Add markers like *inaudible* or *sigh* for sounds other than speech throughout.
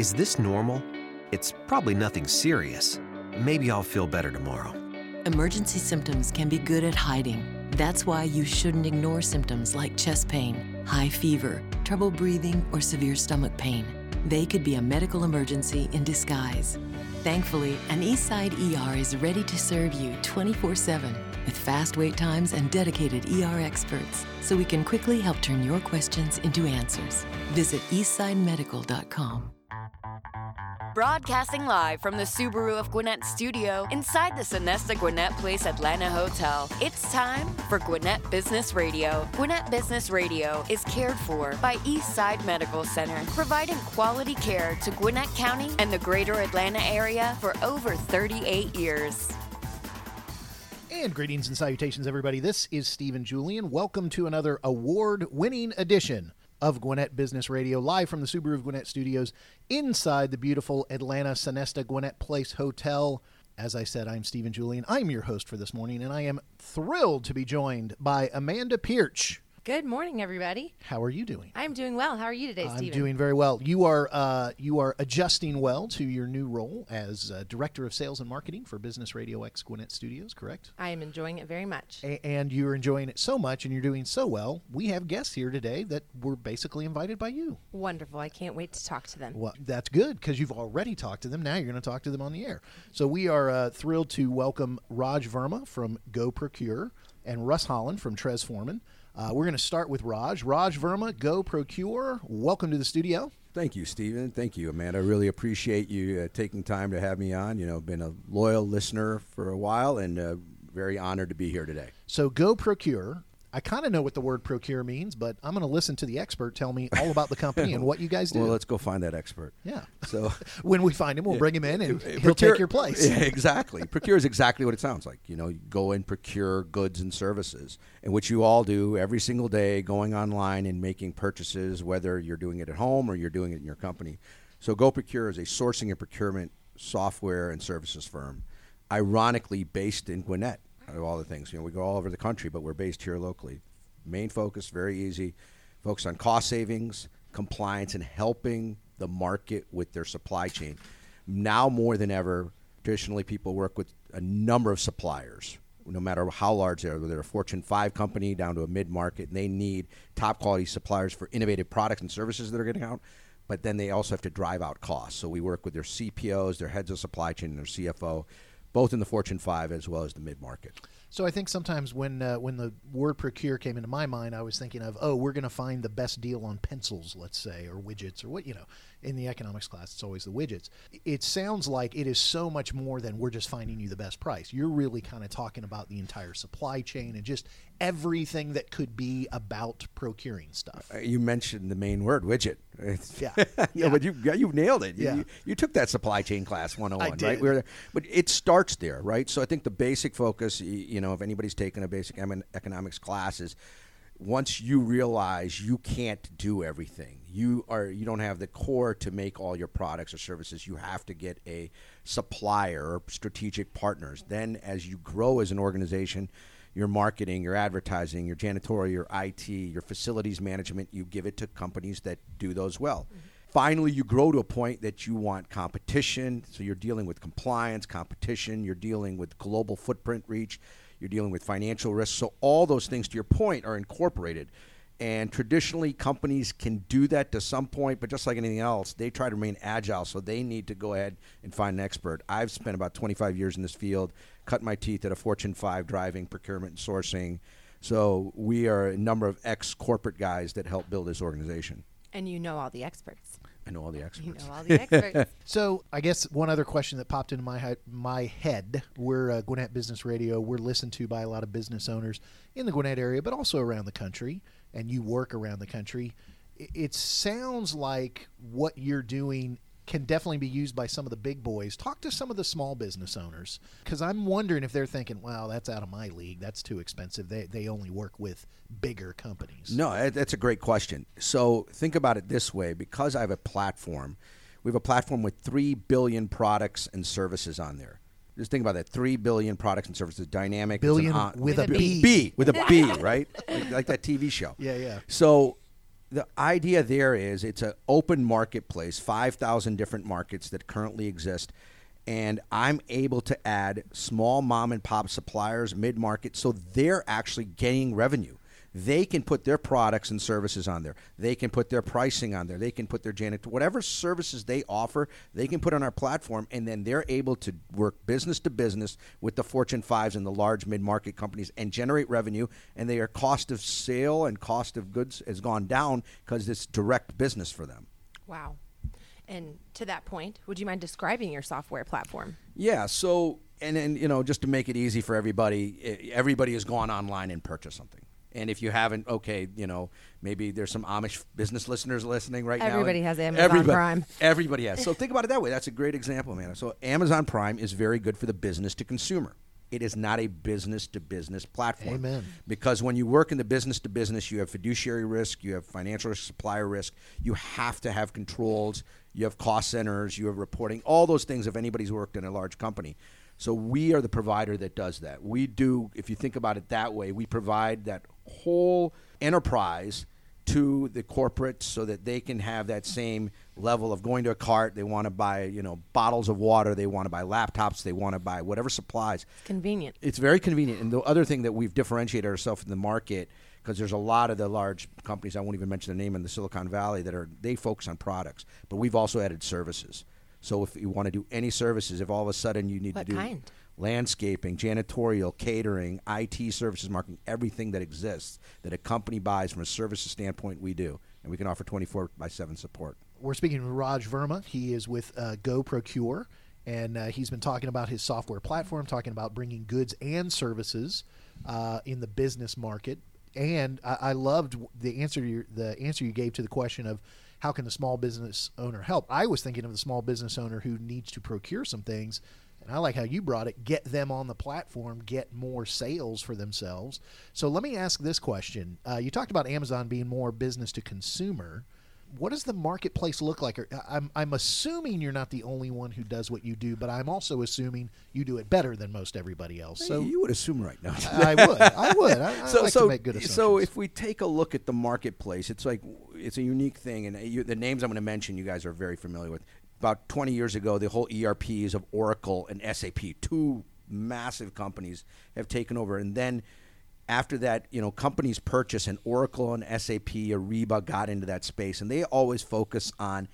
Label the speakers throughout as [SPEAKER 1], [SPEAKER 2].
[SPEAKER 1] Is this normal? It's probably nothing serious. Maybe I'll feel better tomorrow.
[SPEAKER 2] Emergency symptoms can be good at hiding. That's why you shouldn't ignore symptoms like chest pain, high fever, trouble breathing, or severe stomach pain. They could be a medical emergency in disguise. Thankfully, an Eastside ER is ready to serve you 24 7 with fast wait times and dedicated ER experts so we can quickly help turn your questions into answers. Visit eastsidemedical.com.
[SPEAKER 3] Broadcasting live from the Subaru of Gwinnett studio inside the Sonesta Gwinnett Place Atlanta Hotel. It's time for Gwinnett Business Radio. Gwinnett Business Radio is cared for by Eastside Medical Center, providing quality care to Gwinnett County and the greater Atlanta area for over 38 years.
[SPEAKER 4] And greetings and salutations, everybody. This is Stephen Julian. Welcome to another award winning edition of Gwinnett Business Radio, live from the Subaru of Gwinnett studios inside the beautiful Atlanta Sonesta Gwinnett Place Hotel. As I said, I'm Stephen Julian. I'm your host for this morning, and I am thrilled to be joined by Amanda Pierce.
[SPEAKER 5] Good morning, everybody.
[SPEAKER 4] How are you doing?
[SPEAKER 5] I'm doing well. How are you today, Stephen?
[SPEAKER 4] I'm doing very well. You are uh, you are adjusting well to your new role as uh, director of sales and marketing for Business Radio X Gwinnett Studios, correct?
[SPEAKER 5] I am enjoying it very much.
[SPEAKER 4] A- and you're enjoying it so much, and you're doing so well. We have guests here today that were basically invited by you.
[SPEAKER 5] Wonderful. I can't wait to talk to them.
[SPEAKER 4] Well, that's good because you've already talked to them. Now you're going to talk to them on the air. So we are uh, thrilled to welcome Raj Verma from Go Procure and Russ Holland from Trez Forman. Uh, we're going to start with Raj. Raj Verma, Go Procure. Welcome to the studio.
[SPEAKER 6] Thank you, Stephen. Thank you, Amanda. I really appreciate you uh, taking time to have me on. You know, been a loyal listener for a while and uh, very honored to be here today.
[SPEAKER 4] So Go Procure. I kind of know what the word procure means, but I'm going to listen to the expert tell me all about the company and *laughs* what you guys do.
[SPEAKER 6] Well, let's go find that expert.
[SPEAKER 4] yeah.
[SPEAKER 6] So *laughs*
[SPEAKER 4] when we find him, we'll bring him in and uh,
[SPEAKER 6] he'll
[SPEAKER 4] take your place. *laughs*
[SPEAKER 6] Yeah, exactly. procure is exactly what it sounds like. You know, you go and procure goods and services, and which you all do every single day, going online and making purchases, whether you're doing it at home or you're doing it in your company. So, Go Procure is a sourcing and procurement software and services firm, ironically based in Gwinnett. Of all the things, you know, we go all over the country, but we're based here locally. Main focus, very easy, focus on cost savings, compliance, and helping the market with their supply chain. Now more than ever, traditionally people work with a number of suppliers, no matter how large they are, whether they're a Fortune 5 company down to a mid market, and they need top quality suppliers for innovative products and services that are getting out. But then they also have to drive out costs. So we work with their CPOs, their heads of supply chain, their CFO, both in the Fortune 5 as well as the mid market.
[SPEAKER 4] So I think sometimes when uh, when the word procure came into my mind, I was thinking of oh, we're going to find the best deal on pencils, let's say, or widgets, or what you know. In the economics class, it's always the widgets. It sounds like it is so much more than we're just finding you the best price. You're really kind of talking about the entire supply chain and just everything that could be about procuring stuff.
[SPEAKER 6] Uh, You mentioned the main word, widget.
[SPEAKER 4] Yeah.
[SPEAKER 6] yeah, *laughs*
[SPEAKER 4] Yeah.
[SPEAKER 6] but you you nailed it. You-
[SPEAKER 4] Yeah.
[SPEAKER 6] You, you took that supply chain class 101,
[SPEAKER 4] did.
[SPEAKER 6] right? We were, but it starts there, right? So I think the basic focus, you know, if anybody's taken a basic economics class, is once you realize you can't do everything, you are you don't have the core to make all your products or services. You have to get a supplier or strategic partners. Then, as you grow as an organization, your marketing, your advertising, your janitorial, your IT, your facilities management, you give it to companies that do those well. Mm-hmm. Finally, you grow to a point that you want competition. So you're dealing with compliance, competition, you're dealing with global footprint reach, you're dealing with financial risk. So all those things, to your point, are incorporated. And traditionally, companies can do that to some point, but just like anything else, they try to remain agile. So they need to go ahead and find an expert. I've spent about 25 years in this field, cut my teeth at a Fortune 5 driving procurement and sourcing. So we are a number of ex corporate guys that help build this organization.
[SPEAKER 5] And you know all the experts.
[SPEAKER 6] I know all the experts.
[SPEAKER 5] You know all the experts. *laughs*
[SPEAKER 4] So I guess one other question that popped into my hi- my head: We're uh, Gwinnett Business Radio. We're listened to by a lot of business owners in the Gwinnett area, but also around the country. And you work around the country. It sounds like what you're doing can definitely be used by some of the big boys. Talk to some of the small business owners because I'm wondering if they're thinking, "Wow, that's out of my league. That's too expensive." They they only work with bigger companies.
[SPEAKER 6] No, eh, that's a great question. So think about it this way: because I have a platform, we have a platform with three billion products and services on there. Just think about that: three billion products and services, dynamic. it's an
[SPEAKER 4] Billion
[SPEAKER 6] on-
[SPEAKER 4] with
[SPEAKER 5] With
[SPEAKER 4] a
[SPEAKER 5] a
[SPEAKER 4] B.
[SPEAKER 6] B with a B, *laughs* right? Like, like that TV show.
[SPEAKER 4] Yeah, yeah.
[SPEAKER 6] So the idea there is it's an open marketplace, 5,000 different markets that currently exist. And I'm able to add small mom and pop suppliers, mid market, so they're actually gaining revenue. They can put their products and services on there. They can put their pricing on there. They can put their janitor, whatever services they offer, they can put on our platform, and then they're able to work business to business with the Fortune fives and the large mid market companies and generate revenue. And their cost of sale and cost of goods has gone down because it's direct business for them.
[SPEAKER 5] Wow. And to that point, would you mind describing your software platform?
[SPEAKER 6] Yeah. So, and then you know, just to make it easy for everybody, everybody has gone online and purchased something. And if you haven't, okay, you know, maybe there's some Amish business listeners listening right now.
[SPEAKER 5] Everybody has Amazon Prime.
[SPEAKER 6] Everybody has. So *laughs* think about it that way. That's a great example, man. So Amazon Prime is very good for the business to consumer. It is not a business to business platform.
[SPEAKER 4] Amen.
[SPEAKER 6] Because when you work in the business to business, you have fiduciary risk, you have financial risk, supplier risk. You have to have controls. You have cost centers. You have reporting. All those things. If anybody's worked in a large company, so we are the provider that does that. We do. If you think about it that way, we provide that whole enterprise to the corporates so that they can have that same level of going to a cart. They want to buy, you know, bottles of water. They want to buy laptops. They want to buy whatever supplies.
[SPEAKER 5] Convenient.
[SPEAKER 6] It's very convenient. And the other thing that we've differentiated ourselves in the market, because there's a lot of the large companies, I won't even mention the name in the Silicon Valley, that are they focus on products, but we've also added services. So if you want to do any services, if all of a sudden you need
[SPEAKER 5] What
[SPEAKER 6] to do
[SPEAKER 5] kind?
[SPEAKER 6] landscaping, janitorial, catering, IT services, marketing, everything that exists that a company buys from a services standpoint, we do, and we can offer 24 by 7 support.
[SPEAKER 4] We're speaking with Raj Verma. He is with uh, Go Procure, and uh, he's been talking about his software platform, talking about bringing goods and services uh, in the business market. And I, I loved the answer you, the answer you gave to the question of how can the small business owner help. I was thinking of the small business owner who needs to procure some things. And I like how you brought it get them on the platform, get more sales for themselves. So let me ask this question. Uh, you talked about Amazon being more business to consumer what does the marketplace look like? I'm, I'm assuming you're not the only one who does what you do, but I'm also assuming you do it better than most everybody else. So
[SPEAKER 6] you would assume right now. *laughs*
[SPEAKER 4] I would. I would. I, I
[SPEAKER 6] so,
[SPEAKER 4] like
[SPEAKER 6] so,
[SPEAKER 4] to make good assumptions.
[SPEAKER 6] so if we take a look at the marketplace, it's like it's a unique thing, and you, the names I'm going to mention, you guys are very familiar with. About 20 years ago, the whole ERPs of Oracle and SAP, two massive companies, have taken over, and then after that, you know, companies purchase and Oracle and SAP, Ariba got into that space, and they always focus on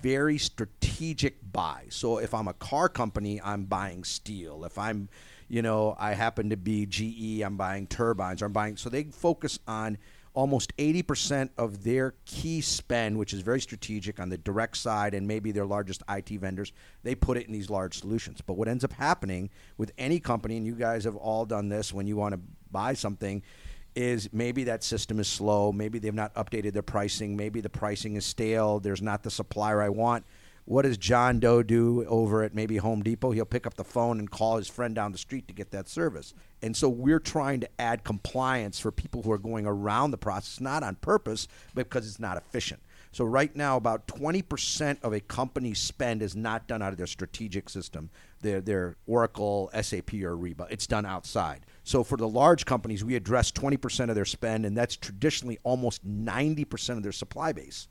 [SPEAKER 6] very strategic buys. So if I'm a car company, I'm buying steel. If I'm, you know, I happen to be GE, I'm buying turbines. Or I'm buying. So they focus on almost 80% of their key spend, which is very strategic on the direct side and maybe their largest IT vendors, they put it in these large solutions. But what ends up happening with any company, and you guys have all done this when you want to buy something, is maybe that system is slow, maybe they've not updated their pricing, maybe the pricing is stale, there's not the supplier I want. What does John Doe do over at maybe Home Depot? He'll pick up the phone and call his friend down the street to get that service. And so we're trying to add compliance for people who are going around the process, not on purpose, but because it's not efficient. So right now, about 20% of a company's spend is not done out of their strategic system, their, their Oracle, SAP, or Ariba. It's done outside. So for the large companies, we address 20% of their spend, and that's traditionally almost 90% of their supply base.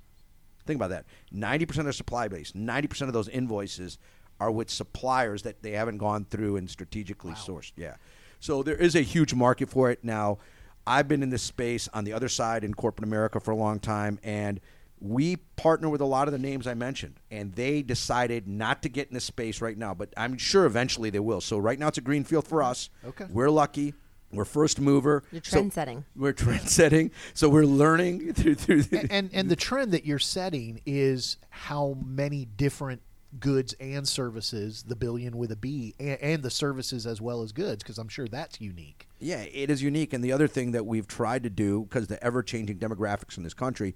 [SPEAKER 6] Think about that. 90% of their supply base, 90% of those invoices are with suppliers that they haven't gone through and strategically sourced. Yeah. So there is a huge market for it. Now, I've been in this space on the other side in corporate America for a long time, and we partner with a lot of the names I mentioned, and they decided not to get in this space right now, but I'm sure eventually they will. So right now it's a green field for us.
[SPEAKER 4] Okay.
[SPEAKER 6] We're lucky. We're first mover.
[SPEAKER 5] You're
[SPEAKER 6] So-
[SPEAKER 5] trend-setting.
[SPEAKER 6] we're trend setting. So we're learning *laughs* through through.
[SPEAKER 4] and, and and the trend that you're setting is how many different goods and services, the billion with a B, and, and the services as well as goods, because I'm sure that's unique.
[SPEAKER 6] Yeah, it is unique. And the other thing that we've tried to do, because the ever changing demographics in this country,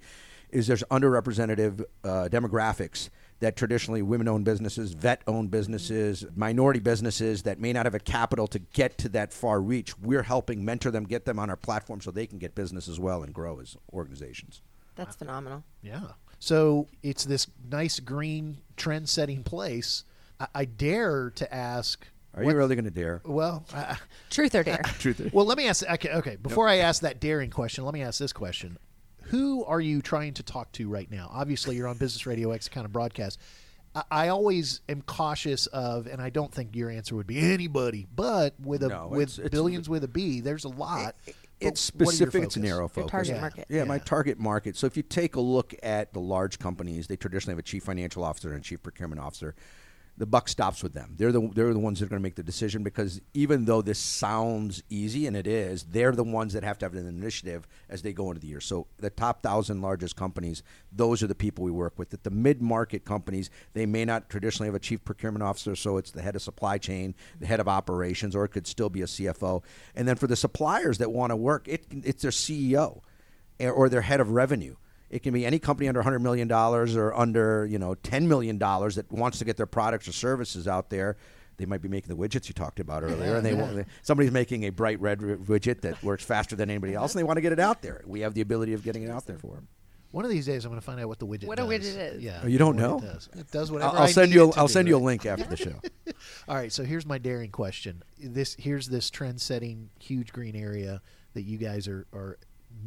[SPEAKER 6] is there's underrepresented uh, demographics that traditionally women owned businesses, vet owned businesses, minority businesses that may not have a capital to get to that far reach. We're helping mentor them, get them on our platform so they can get business as well and grow as organizations.
[SPEAKER 5] That's phenomenal.
[SPEAKER 4] Yeah. So it's this nice green trend setting place. I, I dare to ask.
[SPEAKER 6] Are
[SPEAKER 4] what-
[SPEAKER 6] you really going to dare?
[SPEAKER 4] Well, I,
[SPEAKER 5] Truth or dare? *laughs*
[SPEAKER 6] Truth.
[SPEAKER 4] well, let me ask. Okay, okay. Before I ask that daring question, let me ask this question: who are you trying to talk to right now? Obviously, you're on Business Radio X kind of broadcast. I, I always am cautious of, and I don't think your answer would be anybody, but with a
[SPEAKER 6] No,
[SPEAKER 4] with
[SPEAKER 6] it's- it's-
[SPEAKER 4] billions with a B, there's a lot. But
[SPEAKER 6] It's
[SPEAKER 4] what are your
[SPEAKER 6] specific. It's
[SPEAKER 4] focus?
[SPEAKER 6] narrow
[SPEAKER 5] Your
[SPEAKER 6] focus.
[SPEAKER 5] target
[SPEAKER 4] Yeah.
[SPEAKER 5] market.
[SPEAKER 6] Yeah, my target market. So if you take a look at the large companies, they traditionally have a chief financial officer and a chief procurement officer. The buck stops with them. They're the they're the ones that are going to make the decision because even though this sounds easy and it is, they're the ones that have to have an initiative as they go into the year. So the top thousand largest companies, those are the people we work with. At the mid market companies, they may not traditionally have a chief procurement officer, so it's the head of supply chain, the head of operations, or it could still be a CFO. And then for the suppliers that want to work, it it's their CEO eh, or their head of revenue. It can be any company under $100 million or under, you know, $10 million that wants to get their products or services out there. They might be making the widgets you talked about earlier, and they want, somebody's making a bright red widget that works faster than anybody else, and they want to get it out there. We have the ability of getting it out there for them.
[SPEAKER 4] One of these days, I'm going to find out what the widget. Is.
[SPEAKER 5] What a
[SPEAKER 4] does.
[SPEAKER 5] widget is.
[SPEAKER 4] Yeah.
[SPEAKER 6] Oh, you don't know?
[SPEAKER 4] It does. It does whatever.
[SPEAKER 6] I'll, I'll send
[SPEAKER 4] need
[SPEAKER 6] you.
[SPEAKER 4] it
[SPEAKER 6] A,
[SPEAKER 4] to
[SPEAKER 6] I'll
[SPEAKER 4] do,
[SPEAKER 6] send you a link after the show. *laughs*
[SPEAKER 4] All right, so here's my daring question. This here's this trend-setting huge green area that you guys are are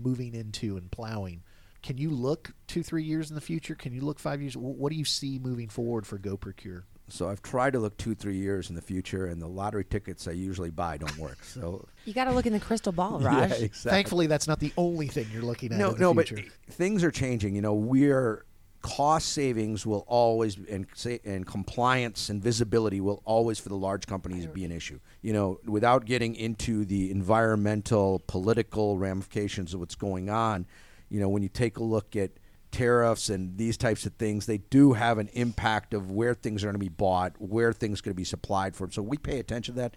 [SPEAKER 4] moving into and plowing. Can you look two, three years in the future? Can you look five years? What do you see moving forward for Go Procure?
[SPEAKER 6] So I've tried to look two, three years in the future, and the lottery tickets I usually buy don't work. *laughs* So
[SPEAKER 5] You got to look in the crystal ball, *laughs* Raj.
[SPEAKER 6] Yeah, exactly.
[SPEAKER 4] Thankfully, that's not the only thing you're looking at.
[SPEAKER 6] no,
[SPEAKER 4] in the
[SPEAKER 6] no,
[SPEAKER 4] future.
[SPEAKER 6] but things are changing. You know, we're cost savings will always and sa- and compliance and visibility will always for the large companies be an issue. You know, without getting into the environmental, political ramifications of what's going on, you know, when you take a look at tariffs and these types of things, they do have an impact of where things are going to be bought, where things are going to be supplied from. So we pay attention to that.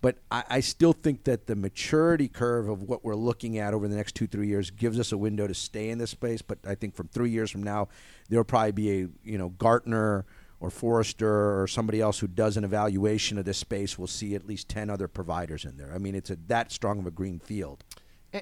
[SPEAKER 6] But I, I still think that the maturity curve of what we're looking at over the next two, three years gives us a window to stay in this space. But I think from three years from now, there'll probably be a you know Gartner or Forrester or somebody else who does an evaluation of this space. will see at least ten other providers in there. I mean, it's a that strong of a green field.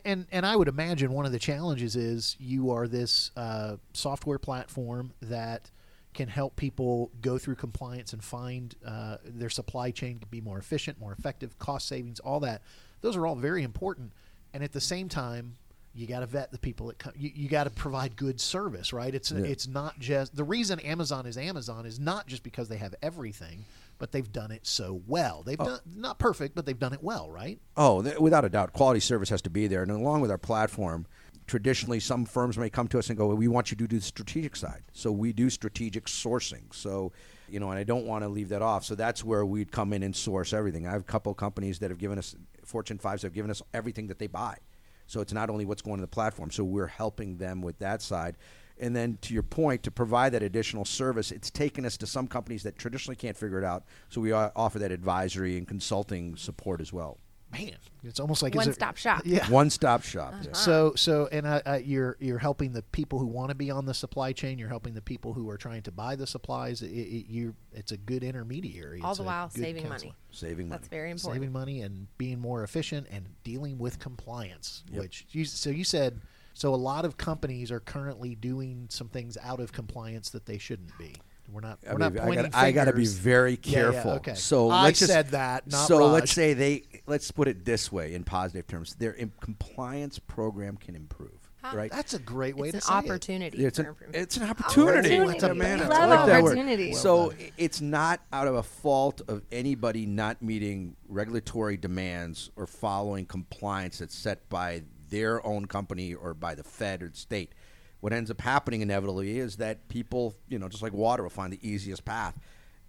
[SPEAKER 4] And and I would imagine one of the challenges is you are this uh, software platform that can help people go through compliance and find uh, their supply chain to be more efficient, more effective, cost savings, all that. Those are all very important. And at the same time, you got to vet the people that come. You, you got to provide good service, right? It's it's not just the reason Amazon is Amazon is not just because they have everything, but they've done it so well. They've oh. done not perfect, but they've done it well, right?
[SPEAKER 6] Oh, th- without a doubt, quality service has to be there. And along with our platform, traditionally some firms may come to us and go, "We want you to do the strategic side." So we do strategic sourcing. So, you know, and I don't want to leave that off. So that's where we'd come in and source everything. I have a couple companies that have given us Fortune fives have given us everything that they buy. So it's not only what's going to the platform. So we're helping them with that side. And then to your point, to provide that additional service, it's taken us to some companies that traditionally can't figure it out. So we offer that advisory and consulting support as well.
[SPEAKER 4] Man, it's almost like is
[SPEAKER 5] One-stop shop.
[SPEAKER 4] Yeah. *laughs*
[SPEAKER 6] One stop shop. yeah.
[SPEAKER 4] So so and uh, uh, you're you're helping the people who want to be on the supply chain. You're helping the people who are trying to buy the supplies. It, it, you it's a good intermediary.
[SPEAKER 5] All
[SPEAKER 4] It's
[SPEAKER 5] the while saving
[SPEAKER 4] counselor.
[SPEAKER 5] money.
[SPEAKER 6] Saving money.
[SPEAKER 5] That's very important.
[SPEAKER 4] saving money and being more efficient and dealing with compliance. Which you, so you said so a lot of companies are currently doing some things out of compliance that they shouldn't be. We're not.
[SPEAKER 6] I
[SPEAKER 4] We're
[SPEAKER 6] mean,
[SPEAKER 4] not
[SPEAKER 6] I
[SPEAKER 4] pointing
[SPEAKER 6] gotta, I gotta be
[SPEAKER 4] fingers.
[SPEAKER 6] very
[SPEAKER 4] Yeah, yeah,
[SPEAKER 6] careful.
[SPEAKER 4] okay.
[SPEAKER 6] So
[SPEAKER 4] I
[SPEAKER 6] let's just-
[SPEAKER 4] said that, not
[SPEAKER 6] so
[SPEAKER 4] Raj.
[SPEAKER 6] let's say they. Let's put it this way in positive terms: their im- compliance program can improve. Right.
[SPEAKER 4] That's a great way
[SPEAKER 5] It's
[SPEAKER 4] to
[SPEAKER 5] an
[SPEAKER 4] say it.
[SPEAKER 5] opportunity.
[SPEAKER 6] It's an,
[SPEAKER 5] improvement.
[SPEAKER 6] it's an opportunity.
[SPEAKER 5] Opportunity.
[SPEAKER 6] Man,
[SPEAKER 5] We
[SPEAKER 6] I
[SPEAKER 5] love
[SPEAKER 6] like
[SPEAKER 5] opportunity. Well
[SPEAKER 6] So
[SPEAKER 4] done.
[SPEAKER 6] it's not out of a fault of anybody not meeting regulatory demands or following compliance that's set by their own company or by the Fed or the state. What ends up happening inevitably is that people, you know, just like water, will find the easiest path.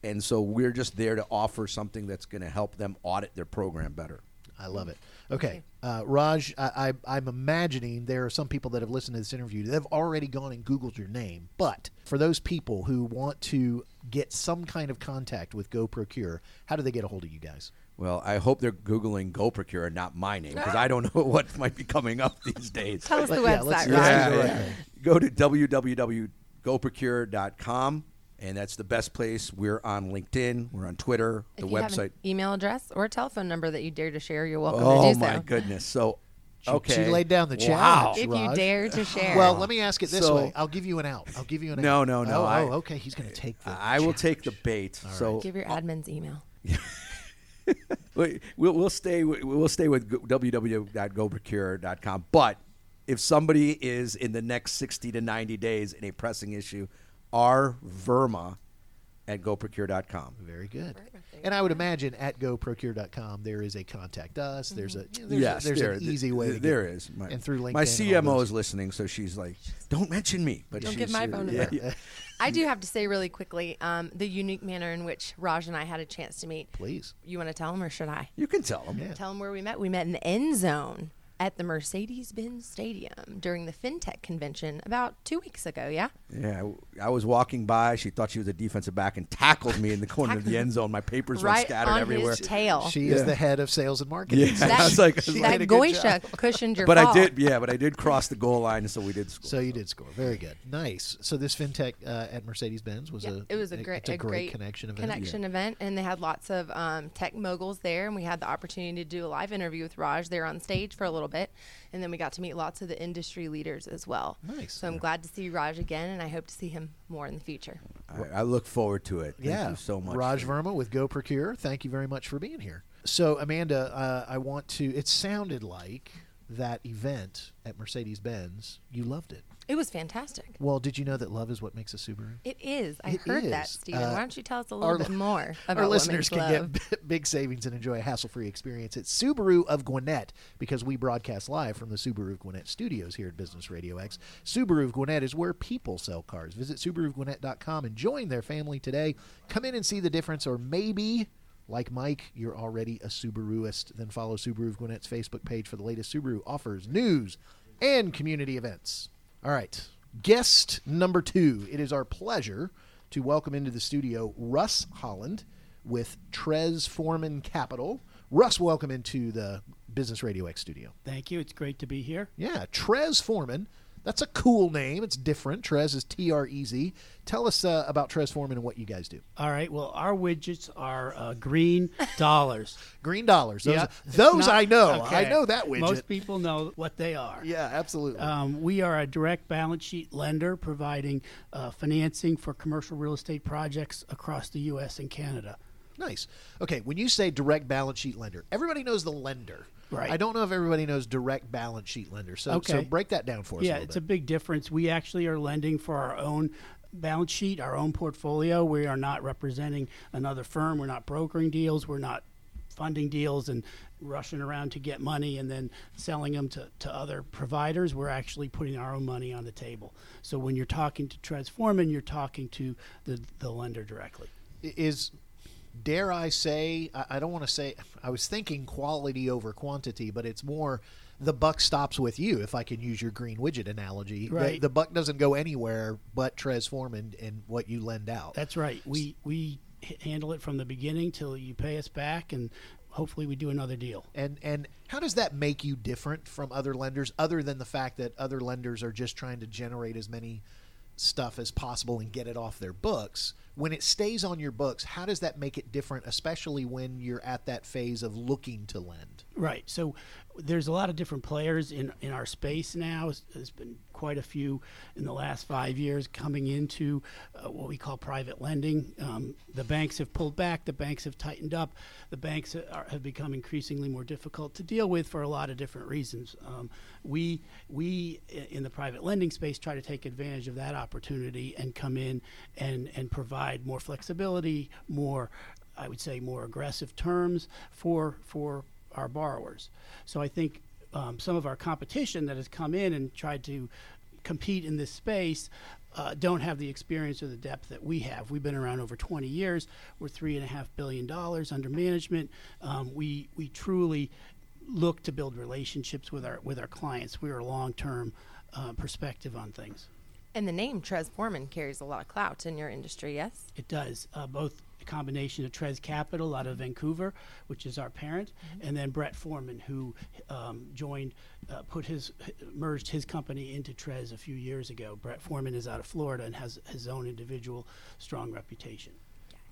[SPEAKER 6] And so we're just there to offer something that's going to help them audit their program better.
[SPEAKER 4] I love it. Okay, uh, Raj, I, I, I'm imagining there are some people that have listened to this interview that have already gone and Googled your name. But for those people who want to get some kind of contact with Go Procure, how do they get a hold of you guys?
[SPEAKER 6] Well, I hope they're Googling GoProcure and not my name because I don't know *laughs* what might be coming up these days.
[SPEAKER 5] Tell us the
[SPEAKER 4] Let- yeah, let's-
[SPEAKER 5] website,
[SPEAKER 4] let's
[SPEAKER 5] Raj.
[SPEAKER 4] do the right
[SPEAKER 6] yeah. Go to www.goprocure.com, and that's the best place. We're on LinkedIn, we're on Twitter,
[SPEAKER 5] If
[SPEAKER 6] the
[SPEAKER 5] you have
[SPEAKER 6] website.
[SPEAKER 5] an email address or a telephone number that you dare to share, you're welcome
[SPEAKER 6] Oh
[SPEAKER 5] to do
[SPEAKER 6] my goodness! So, okay,
[SPEAKER 4] she laid down the challenge.
[SPEAKER 6] Wow.
[SPEAKER 4] challenge.
[SPEAKER 5] If you dare to share.
[SPEAKER 4] Well, let me ask it this
[SPEAKER 6] So-
[SPEAKER 4] way. I'll give you an out. I'll give you an
[SPEAKER 6] No,
[SPEAKER 4] out.
[SPEAKER 6] no, no, Oh,
[SPEAKER 4] oh
[SPEAKER 6] I-
[SPEAKER 4] oh, okay. He's going to take the.
[SPEAKER 6] I will take the
[SPEAKER 4] challenge.
[SPEAKER 6] bait. So
[SPEAKER 5] give your admin's email. *laughs*
[SPEAKER 6] we- we'll, we'll stay with, we'll stay with go- www.goprocure.com, but if somebody is in the next 60 to 90 days in a pressing issue, R Verma at goprocure.com.
[SPEAKER 4] Very good. And I would imagine at goprocure.com there is a contact us. There's a you know, there's,
[SPEAKER 6] yes,
[SPEAKER 4] a, there's
[SPEAKER 6] there,
[SPEAKER 4] an easy way. to
[SPEAKER 6] There
[SPEAKER 4] get-
[SPEAKER 6] is. My,
[SPEAKER 4] and through LinkedIn.
[SPEAKER 6] My CMO is listening, so she's like, "Don't mention me." But
[SPEAKER 5] Don't
[SPEAKER 6] she's,
[SPEAKER 5] give my
[SPEAKER 6] uh,
[SPEAKER 5] phone number.
[SPEAKER 6] yeah. *laughs*
[SPEAKER 5] I do have to say really quickly um, the unique manner in which Raj and I had a chance to meet.
[SPEAKER 4] Please.
[SPEAKER 5] You want to tell him or should I?
[SPEAKER 6] You can tell them.
[SPEAKER 4] Yeah.
[SPEAKER 5] Tell him where we met. We met in the end zone at the Mercedes Benz Stadium during the FinTech convention about two weeks ago, yeah?
[SPEAKER 6] Yeah, I- I was walking by. She thought she was a defensive back and tackled me in the corner of the end zone. My papers were
[SPEAKER 5] right
[SPEAKER 6] scattered
[SPEAKER 5] on
[SPEAKER 6] everywhere.
[SPEAKER 5] his tail.
[SPEAKER 4] She is the head of sales and marketing.
[SPEAKER 6] Yeah.
[SPEAKER 4] So *laughs*
[SPEAKER 6] I
[SPEAKER 5] that
[SPEAKER 6] was like- I was
[SPEAKER 4] she
[SPEAKER 6] like-
[SPEAKER 4] did
[SPEAKER 5] that Goisha
[SPEAKER 4] job.
[SPEAKER 5] cushioned your
[SPEAKER 6] but
[SPEAKER 5] fall.
[SPEAKER 6] I did, yeah, but I did cross the goal line, so we did score.
[SPEAKER 4] So you did score. Very good. Nice. So this fintech uh, at Mercedes Benz was
[SPEAKER 5] Yeah,
[SPEAKER 4] a
[SPEAKER 5] it was a great,
[SPEAKER 4] it's a, great, connection event.
[SPEAKER 5] connection event, and they had lots of um, tech moguls there, and we had the opportunity to do a live interview with Raj there on stage for a little bit, and then we got to meet lots of the industry leaders as well.
[SPEAKER 4] Nice.
[SPEAKER 5] So I'm glad to see Raj again, and I hope to see him more in the future.
[SPEAKER 6] I, I look forward to it. Thank
[SPEAKER 4] yeah.
[SPEAKER 6] you so much.
[SPEAKER 4] Raj Verma with Go Procure. Thank you very much for being here. So Amanda, uh, I want to. It sounded like that event at Mercedes Benz. You loved it.
[SPEAKER 5] It was fantastic.
[SPEAKER 4] Well, did you know that love is what makes a Subaru?
[SPEAKER 5] It is. I
[SPEAKER 4] It
[SPEAKER 5] heard that, Stephen.
[SPEAKER 4] Uh,
[SPEAKER 5] Why don't you tell us a little bit more *laughs* about
[SPEAKER 4] Our listeners can
[SPEAKER 5] love? *laughs*
[SPEAKER 4] get big savings and enjoy a hassle-free experience at Subaru of Gwinnett because we broadcast live from the Subaru of Gwinnett studios here at Business Radio X. Subaru of Gwinnett is where people sell cars. Visit SubaruofGwinnett.com and join their family today. Come in and see the difference, or maybe. Like Mike, you're already a Subaruist. Then follow Subaru of Gwinnett's Facebook page for the latest Subaru offers, news, and community events. All right. Guest number two. It is our pleasure to welcome into the studio Russ Holland with Trez Forman Capital. Russ, welcome into the Business Radio X studio.
[SPEAKER 7] Thank you. It's great to be here.
[SPEAKER 4] Yeah, Trez Forman. That's a cool name. It's different. Trez is T R E Z. Tell us uh, about Trez Forman and what you guys do.
[SPEAKER 7] All right. Well, our widgets are uh, green *laughs* dollars.
[SPEAKER 4] Green dollars. Those,
[SPEAKER 7] Yeah.
[SPEAKER 4] those
[SPEAKER 7] Not-
[SPEAKER 4] I know.
[SPEAKER 7] okay.
[SPEAKER 4] I know that widget.
[SPEAKER 7] Most people know what they are.
[SPEAKER 4] yeah, absolutely.
[SPEAKER 7] Um, we are a direct balance sheet lender providing uh, financing for commercial real estate projects across the U.S. and Canada.
[SPEAKER 4] Nice. Okay, when you say direct balance sheet lender, everybody knows the lender.
[SPEAKER 7] Right.
[SPEAKER 4] I don't know if everybody knows direct balance sheet lender. So, so break that down for us.
[SPEAKER 7] Yeah,
[SPEAKER 4] little
[SPEAKER 7] it's
[SPEAKER 4] bit.
[SPEAKER 7] a big difference. We actually are lending for our own balance sheet, our own portfolio. We are not representing another firm. We're not brokering deals. We're not funding deals and rushing around to get money and then selling them to, to other providers. We're actually putting our own money on the table. So when you're talking to Trez Forman, you're talking to the, the lender directly.
[SPEAKER 4] is dare I say I, don't want to say I was thinking quality over quantity, but it's more the buck stops with you if I can use your green widget analogy. The-
[SPEAKER 7] Right.
[SPEAKER 4] The, buck doesn't go anywhere but Trez Forman and, and what you lend out.
[SPEAKER 7] That's right. We, we handle it from the beginning till you pay us back, and hopefully we do another deal.
[SPEAKER 4] and and how does that make you different from other lenders other than the fact that other lenders are just trying to generate as many stuff as possible and get it off their books when it stays on your books how does that make it different especially when you're at that phase of looking to lend
[SPEAKER 7] Right. So there's a lot of different players in, in our space now. There's- been quite a few in the last five years coming into uh, what we call private lending. Um, the banks have pulled back. The banks have tightened up. The banks are, have become increasingly more difficult to deal with for a lot of different reasons. Um, we we in the private lending space try to take advantage of that opportunity and come in and and provide more flexibility, more I would say more aggressive terms for for our borrowers. So I think um, some of our competition that has come in and tried to compete in this space uh, don't have the experience or the depth that we have. We've been around over 20 years. We're three and a half billion dollars under management. Um, we we truly look to build relationships with our with our clients. We're a long term uh, perspective on things.
[SPEAKER 5] And the name Trez Forman carries a lot of clout in your industry, yes?
[SPEAKER 7] It does. Uh, both combination of Trez Capital out of Vancouver, which is our parent, and then Brett Forman, who um, joined, uh, put his, merged his company into Trez a few years ago. Brett Forman is out of Florida and has his own individual strong reputation.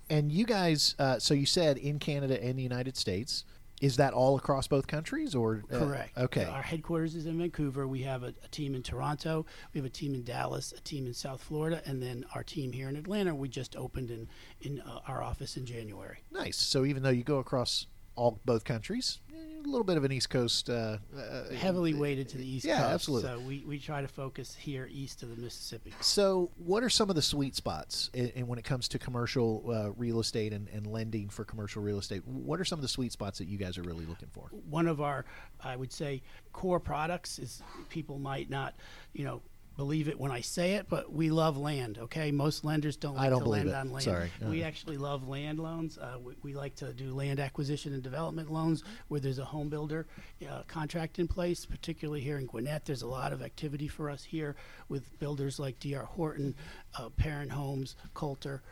[SPEAKER 4] and you guys uh, so you said in canada and the united states is that all across both countries or uh,
[SPEAKER 7] Correct.
[SPEAKER 4] okay
[SPEAKER 7] Our headquarters is in Vancouver. We have a, a team in Toronto. We have a team in Dallas, a team in South Florida, and then our team here in Atlanta. We just opened in in uh, our office in January.
[SPEAKER 4] nice so even though you go across all both countries eh, little bit of an East Coast. Uh, uh,
[SPEAKER 7] Heavily weighted to the East
[SPEAKER 4] Yeah,
[SPEAKER 7] Coast.
[SPEAKER 4] absolutely.
[SPEAKER 7] So we, we try to focus here east of the Mississippi.
[SPEAKER 4] So, what are some of the sweet spots in, in when it comes to commercial uh, real estate and, and lending for commercial real estate? What are some of the sweet spots that you guys are really looking for?
[SPEAKER 7] one of our, I would say, core products is people might not, you know, believe it when I say it, but we love land. Okay, most lenders don't
[SPEAKER 4] I don't
[SPEAKER 7] to
[SPEAKER 4] believe
[SPEAKER 7] lend
[SPEAKER 4] it.
[SPEAKER 7] on land.
[SPEAKER 4] Sorry.
[SPEAKER 7] We
[SPEAKER 4] Uh.
[SPEAKER 7] actually love land loans. Uh, we, we like to do land acquisition and development loans where there's a home builder uh, contract in place. Particularly here in Gwinnett, there's a lot of activity for us here with builders like D.R. Horton, uh, Paran Homes, Coulter.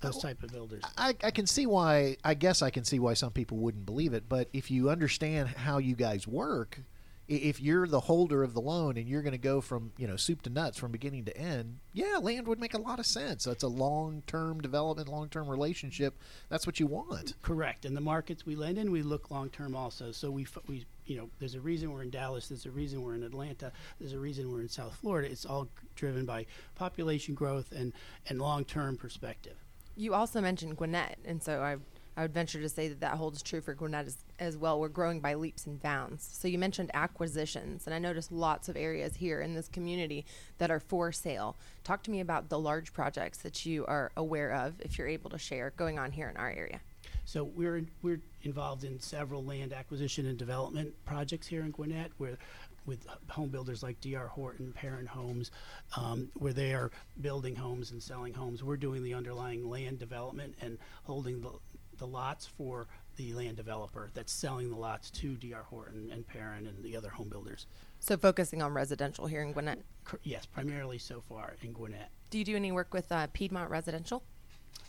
[SPEAKER 7] Those type of builders.
[SPEAKER 4] I, I can see why. I guess I can see why some people wouldn't believe it. But if you understand how you guys work, if you're the holder of the loan and you're going to go from you know soup to nuts from beginning to end, yeah, land would make a lot of sense. That's a long-term development, long-term relationship. That's what you want.
[SPEAKER 7] Correct. And the markets we lend in, we look long term also. So we, we, you know, there's a reason we're in Dallas. There's a reason we're in Atlanta. There's a reason we're in South Florida. It's all driven by population growth and, and long term perspective.
[SPEAKER 5] You also mentioned Gwinnett, and so I, I would venture to say that that holds true for Gwinnett as, as well. We're growing by leaps and bounds. So you mentioned acquisitions, and I noticed lots of areas here in this community that are for sale. Talk to me about the large projects that you are aware of, if you're able to share, going on here in our area.
[SPEAKER 7] So we're we're involved in several land acquisition and development projects here in Gwinnett, where with home builders like D.R. Horton, Paran Homes, um, where they are building homes and selling homes. We're doing the underlying land development and holding the the lots for the land developer that's selling the lots to DR Horton and Paran and the other home builders.
[SPEAKER 5] So focusing on residential here in Gwinnett.
[SPEAKER 7] Cor- Yes, primarily so far in Gwinnett.
[SPEAKER 5] Do you do any work with uh, Piedmont Residential?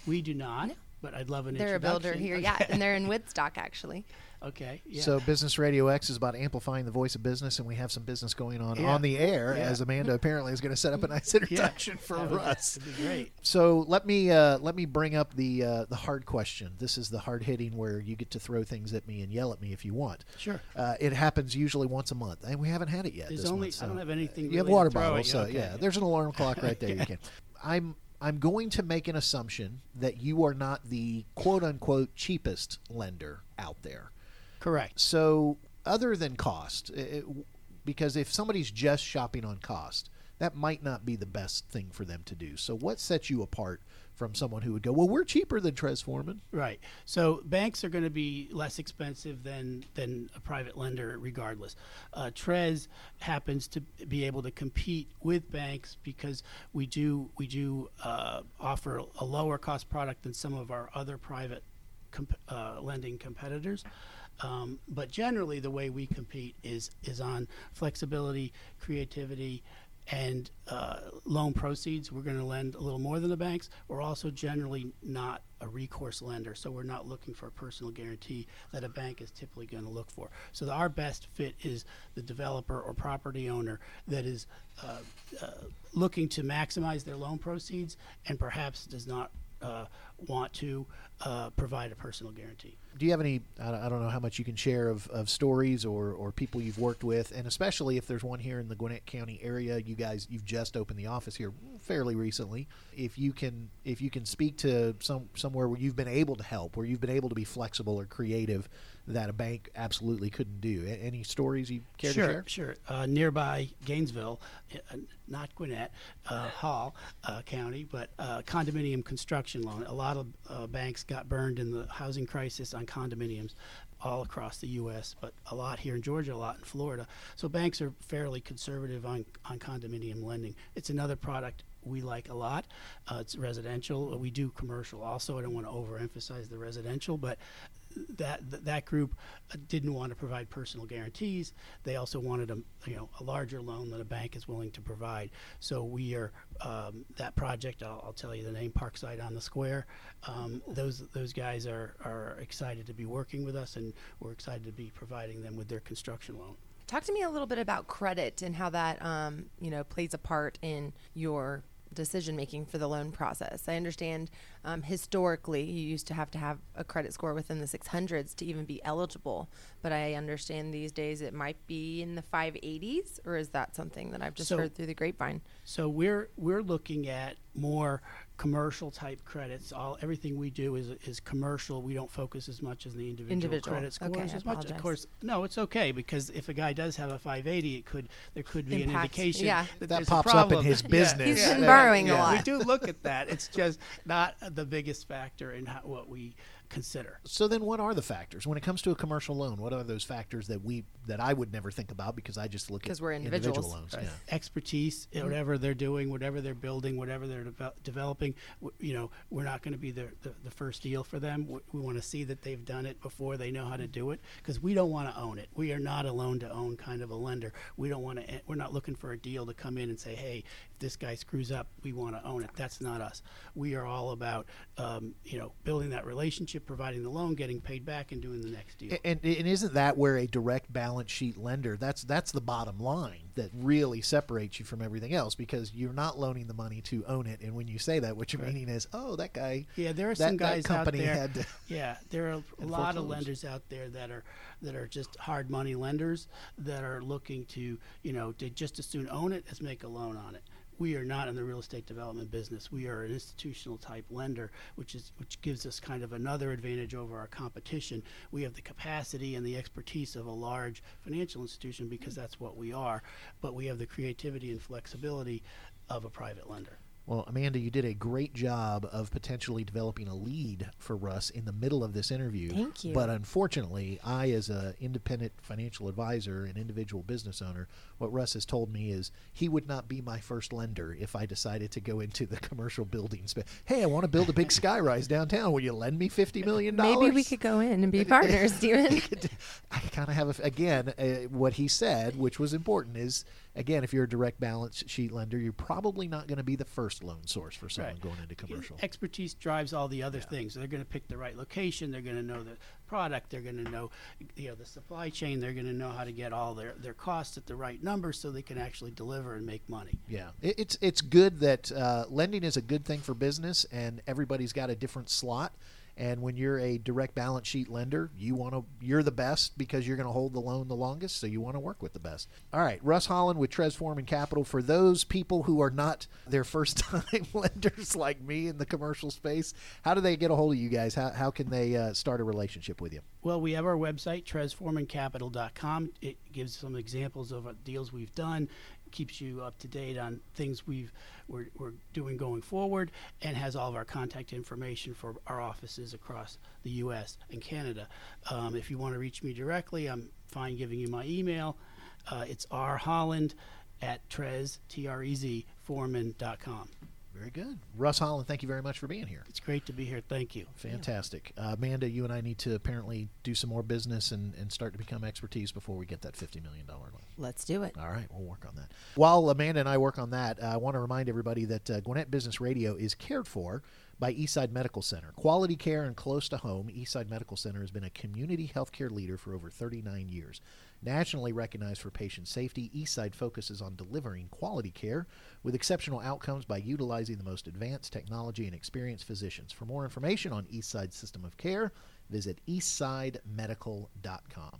[SPEAKER 7] We do not, but I'd love an
[SPEAKER 5] They're a builder
[SPEAKER 7] introduction.
[SPEAKER 5] here, yeah, and they're in *laughs* Woodstock actually.
[SPEAKER 7] Okay. Yeah.
[SPEAKER 4] So, Business Radio X is about amplifying the voice of business, and we have some business going on
[SPEAKER 7] Yeah.
[SPEAKER 4] on the air.
[SPEAKER 7] Yeah.
[SPEAKER 4] As Amanda apparently is going to set up a nice *laughs* introduction for
[SPEAKER 7] That would-
[SPEAKER 4] us.
[SPEAKER 7] That'd be great.
[SPEAKER 4] So let me uh, let me bring up the uh, the hard question. This is the hard hitting where you get to throw things at me and yell at me if you want.
[SPEAKER 7] Sure.
[SPEAKER 4] Uh, it happens usually once a month, and we haven't had it yet.
[SPEAKER 7] There's
[SPEAKER 4] this
[SPEAKER 7] only-
[SPEAKER 4] month,
[SPEAKER 7] I don't have anything
[SPEAKER 4] You have
[SPEAKER 7] really to
[SPEAKER 4] water bottles, so
[SPEAKER 7] okay.
[SPEAKER 4] yeah. There's an alarm clock right there. You *laughs* can. I'm I'm going to make an assumption that you are not the quote unquote cheapest lender out there.
[SPEAKER 7] Correct.
[SPEAKER 4] So, other than cost, it, because if somebody's just shopping on cost, that might not be the best thing for them to do. So, what sets you apart from someone who would go, "Well, we're cheaper than Forman"?
[SPEAKER 7] Right. So banks are going to be less expensive than than a private lender, regardless. Uh, Trez happens to be able to compete with banks because we do we do uh, offer a lower cost product than some of our other private comp- uh, lending competitors. Um, but generally, the way we compete is is on flexibility, creativity, and uh, loan proceeds. We're going to lend a little more than the banks. We're also generally not a recourse lender, so we're not looking for a personal guarantee that a bank is typically going to look for. So the, our best fit is the developer or property owner that is uh, uh, looking to maximize their loan proceeds and perhaps does not uh, want to uh, provide a personal guarantee.
[SPEAKER 4] Do you have any? I don't know how much you can share of, of stories or, or people you've worked with, and especially if there's one here in the Gwinnett County area. You guys, you've just opened the office here fairly recently. If you can, if you can speak to some somewhere where you've been able to help, where you've been able to be flexible or creative, that a bank absolutely couldn't do. A- Any stories you care
[SPEAKER 7] sure,
[SPEAKER 4] to share?
[SPEAKER 7] Sure, Uh, nearby Gainesville, uh, not Gwinnett, uh, Hall uh, County, but uh, condominium construction loan. A lot of uh, banks got burned in the housing crisis on condominiums all across the U.S., but a lot here in Georgia, a lot in Florida. So banks are fairly conservative on, on condominium lending. It's another product we like a lot. Uh, it's residential. We do commercial also. I don't want to overemphasize the residential, but that th- that group uh, didn't want to provide personal guarantees. They also wanted a you know a larger loan than a bank is willing to provide. So we are um, that project. I'll, I'll tell you the name Parkside on the Square. Um, those those guys are are excited to be working with us, and we're excited to be providing them with their construction loan.
[SPEAKER 5] Talk to me a little bit about credit and how that um, you know plays a part in your decision making for the loan process. I understand um, historically you used to have to have a credit score within the 600s to even be eligible, but I understand these days it might be in the 580s, or is that something that I've just
[SPEAKER 7] So-
[SPEAKER 5] heard through the grapevine?
[SPEAKER 7] So we're we're looking at more commercial type credits. All everything we do is is commercial. We don't focus as much as the individual,
[SPEAKER 5] Individual.
[SPEAKER 7] credit scores
[SPEAKER 5] Okay, I
[SPEAKER 7] as much. Of course, no, it's okay because if a guy does have a 580, it could there could be an indication
[SPEAKER 5] yeah.
[SPEAKER 7] that,
[SPEAKER 4] That pops up in
[SPEAKER 7] problem.
[SPEAKER 4] his
[SPEAKER 7] Yeah,
[SPEAKER 4] business.
[SPEAKER 5] He's
[SPEAKER 7] yeah,
[SPEAKER 5] been
[SPEAKER 7] yeah,
[SPEAKER 5] borrowing a lot.
[SPEAKER 7] We do look at that. It's just not the biggest factor in how, what we consider.
[SPEAKER 4] So then, what are the factors when it comes to a commercial loan? What are those factors that we that I would never think about because I just look at
[SPEAKER 5] 'Cause we're
[SPEAKER 4] individual
[SPEAKER 5] individuals.
[SPEAKER 4] loans?
[SPEAKER 7] Right.
[SPEAKER 4] Yeah.
[SPEAKER 7] expertise,
[SPEAKER 5] Mm-hmm.
[SPEAKER 7] whatever they're doing, whatever they're building, whatever they're devel- developing. W- you know, we're not going to be the, the, the first deal for them. W- We want to see that they've done it before they know how to do it because we don't want to own it. We are not a loan to own kind of a lender. We don't want to. We're not looking for a deal to come in and say, hey, if this guy screws up, we want to own it. That's not us. We are all about, um, you know, building that relationship, providing the loan, getting paid back, and doing the next deal.
[SPEAKER 4] And, and isn't that where a direct balance sheet lender? That's that's the bottom line that really separates you from everything else because you're not loaning the money to own it. And when you say that, what you're meaning is, oh, that guy.
[SPEAKER 7] Yeah, there are
[SPEAKER 4] that,
[SPEAKER 7] some guys out there.
[SPEAKER 4] had to. *laughs*
[SPEAKER 7] yeah, there are a *laughs* lot of lenders out there that are that are just hard money lenders that are looking to you know to just as soon own it as make a loan on it. We are not in the real estate development business. We are an institutional type lender, which is which gives us kind of another advantage over our competition. We have the capacity and the expertise of a large financial institution because that's what we are, but we have the creativity and flexibility of a private lender.
[SPEAKER 4] Well, Amanda, you did a great job of potentially developing a lead for Russ in the middle of this interview.
[SPEAKER 5] Thank you.
[SPEAKER 4] But unfortunately, I, as an independent financial advisor and individual business owner, what Russ has told me is he would not be my first lender if I decided to go into the *laughs* commercial building space. Hey, I want to build a big skyrise downtown. Will you lend me fifty million dollars?
[SPEAKER 5] Maybe we could go in and be *laughs* partners, *laughs* Steven.
[SPEAKER 4] I kind of have a again uh, what he said, which was important, is again if you're a direct balance sheet lender, you're probably not going to be the first loan source for someone
[SPEAKER 7] Right.
[SPEAKER 4] going into commercial.
[SPEAKER 7] Expertise drives all the other things. They're going to pick the right location. They're going to know the product. They're going to know, you know, the supply chain. They're going to know how to get all their, their costs at the right number so they can actually deliver and make money.
[SPEAKER 4] Yeah, it, it's it's good that uh, lending is a good thing for business, and everybody's got a different slot. And when you're a direct balance sheet lender, you want to you're the best because you're going to hold the loan the longest, so you want to work with the best. All right, Russ Holland with Trez Forman Capital. For those people who are not their first *laughs* time *laughs* lenders like me in the commercial space, how do they get a hold of you guys? How how can they uh, start a relationship with you?
[SPEAKER 7] Well, we have our website, transformandcapital.com. It gives some examples of deals we've done, keeps you up to date on things we've we're, we're doing going forward, and has all of our contact information for our offices across the U.S. and Canada. Um, if you want to reach me directly, I'm fine giving you my email. Uh, it's rholland at trez, T-R-E-Z, forman.com.
[SPEAKER 4] Very good, Russ Holland. Thank you very much for being here.
[SPEAKER 7] It's great to be here. Thank you.
[SPEAKER 4] Fantastic. Uh, Amanda, you and I need to apparently do some more business and, and start to become expertise before we get that $50 million loan.
[SPEAKER 5] Let's do it.
[SPEAKER 4] All right, we'll work on that. While Amanda and I work on that, uh, I want to remind everybody that uh, Gwinnett Business Radio is cared for by Eastside Medical Center. Quality care and close to home, Eastside Medical Center has been a community healthcare leader for over 39 years. Nationally recognized for patient safety, Eastside focuses on delivering quality care with exceptional outcomes by utilizing the most advanced technology and experienced physicians. For more information on Eastside's system of care, visit eastsidemedical.com.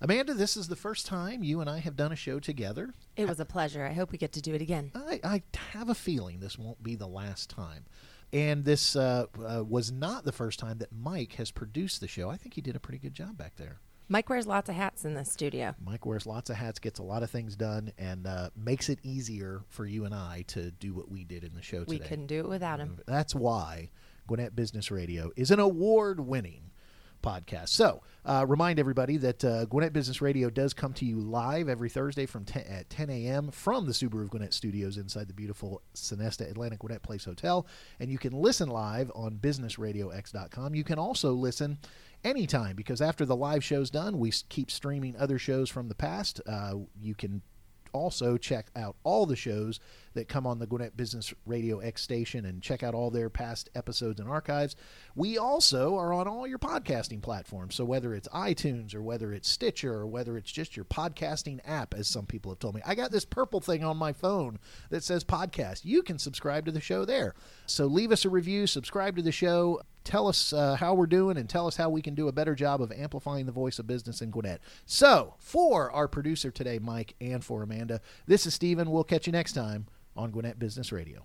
[SPEAKER 4] Amanda, this is the first time you and I have done a show together.
[SPEAKER 5] It was a pleasure. I hope we get to do it again.
[SPEAKER 4] I, I have a feeling this won't be the last time. And this uh, uh, was not the first time that Mike has produced the show. I think he did a pretty good job back there.
[SPEAKER 5] Mike wears lots of hats in this studio.
[SPEAKER 4] Mike wears lots of hats, gets a lot of things done, and uh, makes it easier for you and I to do what we did in the show today.
[SPEAKER 5] We couldn't do it without him.
[SPEAKER 4] That's why Gwinnett Business Radio is an award winning podcast. So, uh, remind everybody that uh, Gwinnett Business Radio does come to you live every Thursday from 10, at 10 a.m. from the Subaru of Gwinnett studios inside the beautiful Sonesta Atlanta Gwinnett Place Hotel. And you can listen live on businessradiox.com. You can also listen anytime because after the live show's done, we keep streaming other shows from the past. Uh, you can also check out all the shows that come on the Gwinnett Business Radio X station and check out all their past episodes and archives. We also are on all your podcasting platforms. So whether it's iTunes or whether it's Stitcher or whether it's just your podcasting app, as some people have told me, I got this purple thing on my phone that says podcast. You can subscribe to the show there. So leave us a review, subscribe to the show. Tell us uh, how we're doing and tell us how we can do a better job of amplifying the voice of business in Gwinnett. So, for our producer today, Mike, and for Amanda, this is Steven. We'll catch you next time on Gwinnett Business Radio.